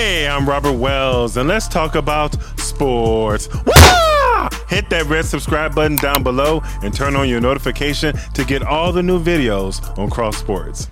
Hey, I'm Robert Wells, and let's talk about sports. Wah! Hit that red subscribe button down below and turn on your notification to get all the new videos on Cross Sports.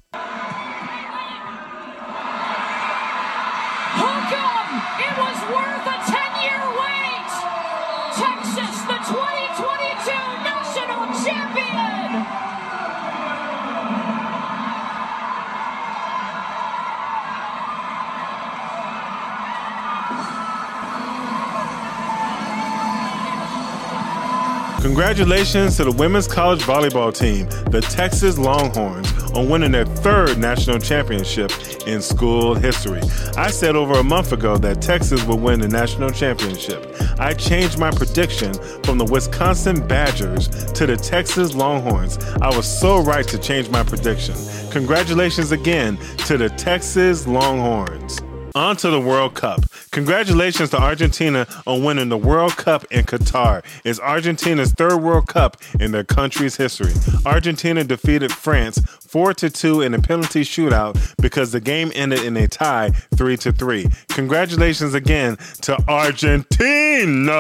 Congratulations to the women's college volleyball team, the Texas Longhorns, on winning their third national championship in school history. I said over a month ago that Texas would win the national championship. I changed my prediction from the Wisconsin Badgers to the Texas Longhorns. I was so right to change my prediction. Congratulations again to the Texas Longhorns. On to the World Cup. Congratulations to Argentina on winning the World Cup in Qatar. It's Argentina's third World Cup in their country's history. Argentina defeated France 4 to 2 in a penalty shootout because the game ended in a tie 3 to 3. Congratulations again to Argentina.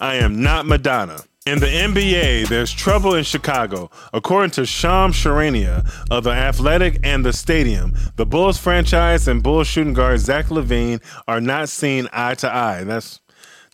I am not Madonna. In the NBA, there's trouble in Chicago. According to Shams Charania of The Athletic and The Stadium, the Bulls franchise and Bulls shooting guard Zach LaVine are not seen eye to eye. That's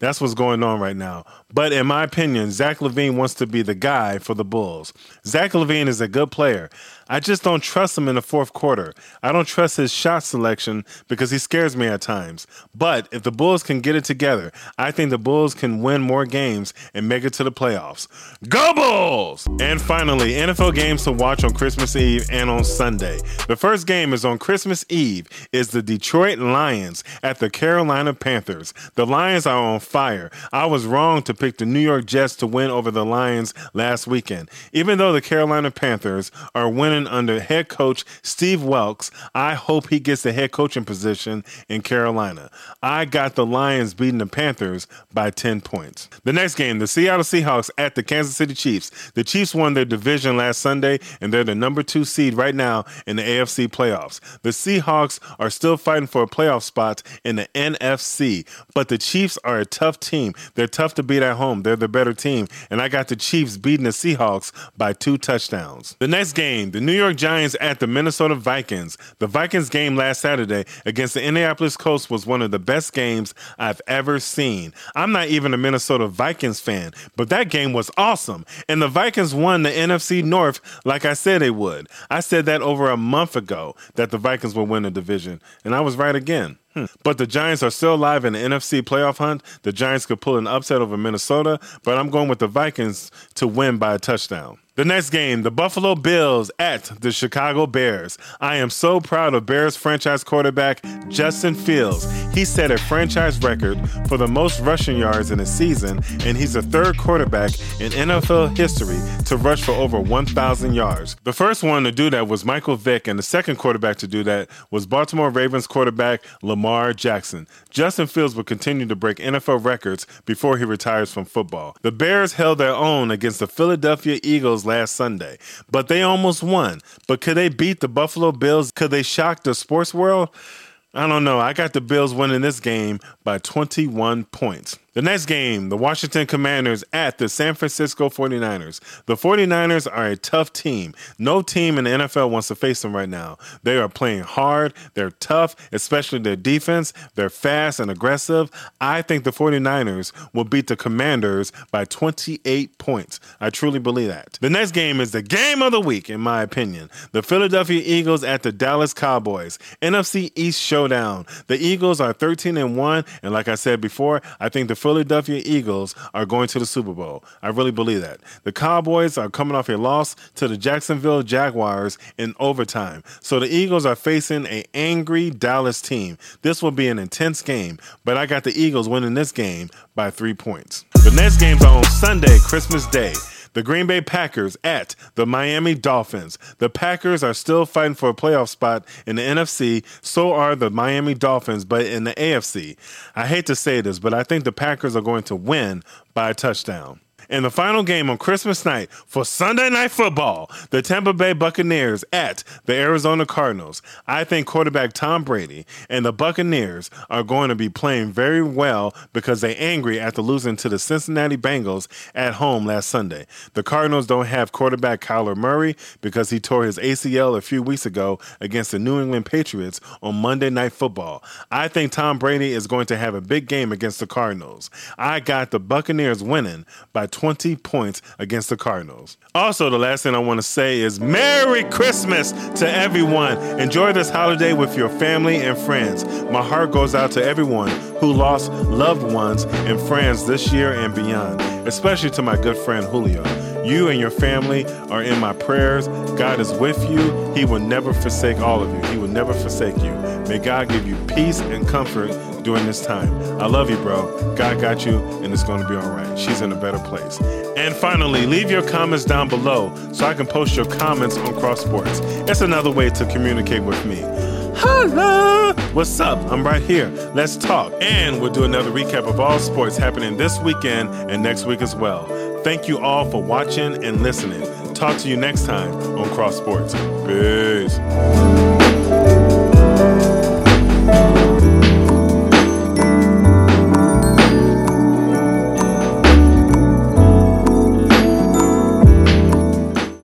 that's what's going on right now. But in my opinion, Zach LaVine wants to be the guy for the Bulls. Zach LaVine is a good player. I just don't trust him in the fourth quarter. I don't trust his shot selection because he scares me at times. But if the Bulls can get it together, I think the Bulls can win more games and make it to the playoffs. Go Bulls! And finally, NFL games to watch on Christmas Eve and on Sunday. The first game is on Christmas Eve is the Detroit Lions at the Carolina Panthers. The Lions are on fire. I was wrong to pick the New York Jets to win over the Lions last weekend. Even though the Carolina Panthers are winning under head coach Steve Wilks, I hope he gets the head coaching position in Carolina. I got the Lions beating the Panthers by 10 points. The next game, the Seattle Seahawks at the Kansas City Chiefs. The Chiefs won their division last Sunday, and they're the number two seed right now in the AFC playoffs. The Seahawks are still fighting for a playoff spot in the NFC, but the Chiefs are a tough team. They're tough to beat at home. They're the better team, and I got the Chiefs beating the Seahawks by two touchdowns. The next game, the New York Giants at the Minnesota Vikings. The Vikings game last Saturday against the Indianapolis Colts was one of the best games I've ever seen. I'm not even a Minnesota Vikings fan, but that game was awesome. And the Vikings won the NFC North like I said they would. I said that over a month ago that the Vikings would win the division, and I was right again. But the Giants are still alive in the NFC playoff hunt. The Giants could pull an upset over Minnesota, but I'm going with the Vikings to win by a touchdown. The next game, the Buffalo Bills at the Chicago Bears. I am so proud of Bears franchise quarterback Justin Fields. He set a franchise record for the most rushing yards in a season, and he's the third quarterback in NFL history to rush for over 1,000 yards. The first one to do that was Michael Vick, and the second quarterback to do that was Baltimore Ravens quarterback Lamar Jackson. Justin Fields will continue to break NFL records before he retires from football. The Bears held their own against the Philadelphia Eagles last Sunday, but they almost won. But could they beat the Buffalo Bills? Could they shock the sports world? I don't know. I got the Bills winning this game by 21 points. The next game, the Washington Commanders at the San Francisco 49ers. The 49ers are a tough team. No team in the NFL wants to face them right now. They are playing hard, they're tough, especially their defense. They're fast and aggressive. I think the 49ers will beat the Commanders by 28 points. I truly believe that. The next game is the game of the week, in my opinion. The Philadelphia Eagles at the Dallas Cowboys. NFC East showdown. The Eagles are 13 and 1, and like I said before, I think the Philadelphia Eagles are going to the Super Bowl. I really believe that. The Cowboys are coming off a loss to the Jacksonville Jaguars in overtime. So the Eagles are facing an angry Dallas team. This will be an intense game, but I got the Eagles winning this game by three points. The next games on Sunday, Christmas Day. The Green Bay Packers at the Miami Dolphins. The Packers are still fighting for a playoff spot in the NFC. So are the Miami Dolphins, but in the AFC. I hate to say this, but I think the Packers are going to win by a touchdown. And the final game on Christmas night for Sunday Night Football, the Tampa Bay Buccaneers at the Arizona Cardinals. I think quarterback Tom Brady and the Buccaneers are going to be playing very well because they're angry after losing to the Cincinnati Bengals at home last Sunday. The Cardinals don't have quarterback Kyler Murray because he tore his ACL a few weeks ago against the New England Patriots on Monday Night Football. I think Tom Brady is going to have a big game against the Cardinals. I got the Buccaneers winning by 20 points against the Cardinals. Also, the last thing I want to say is Merry Christmas to everyone. Enjoy this holiday with your family and friends. My heart goes out to everyone who lost loved ones and friends this year and beyond, especially to my good friend Julio. You and your family are in my prayers. God is with you. He will never forsake all of you. He will never forsake you. May God give you peace and comfort during this time. I love you, bro. God got you, and it's going to be all right. She's in a better place. And finally, leave your comments down below so I can post your comments on Cross Sports. It's another way to communicate with me. Hello. What's up? I'm right here. Let's talk. And we'll do another recap of all sports happening this weekend and next week as well. Thank you all for watching and listening. Talk to you next time on Cross Sports. Peace.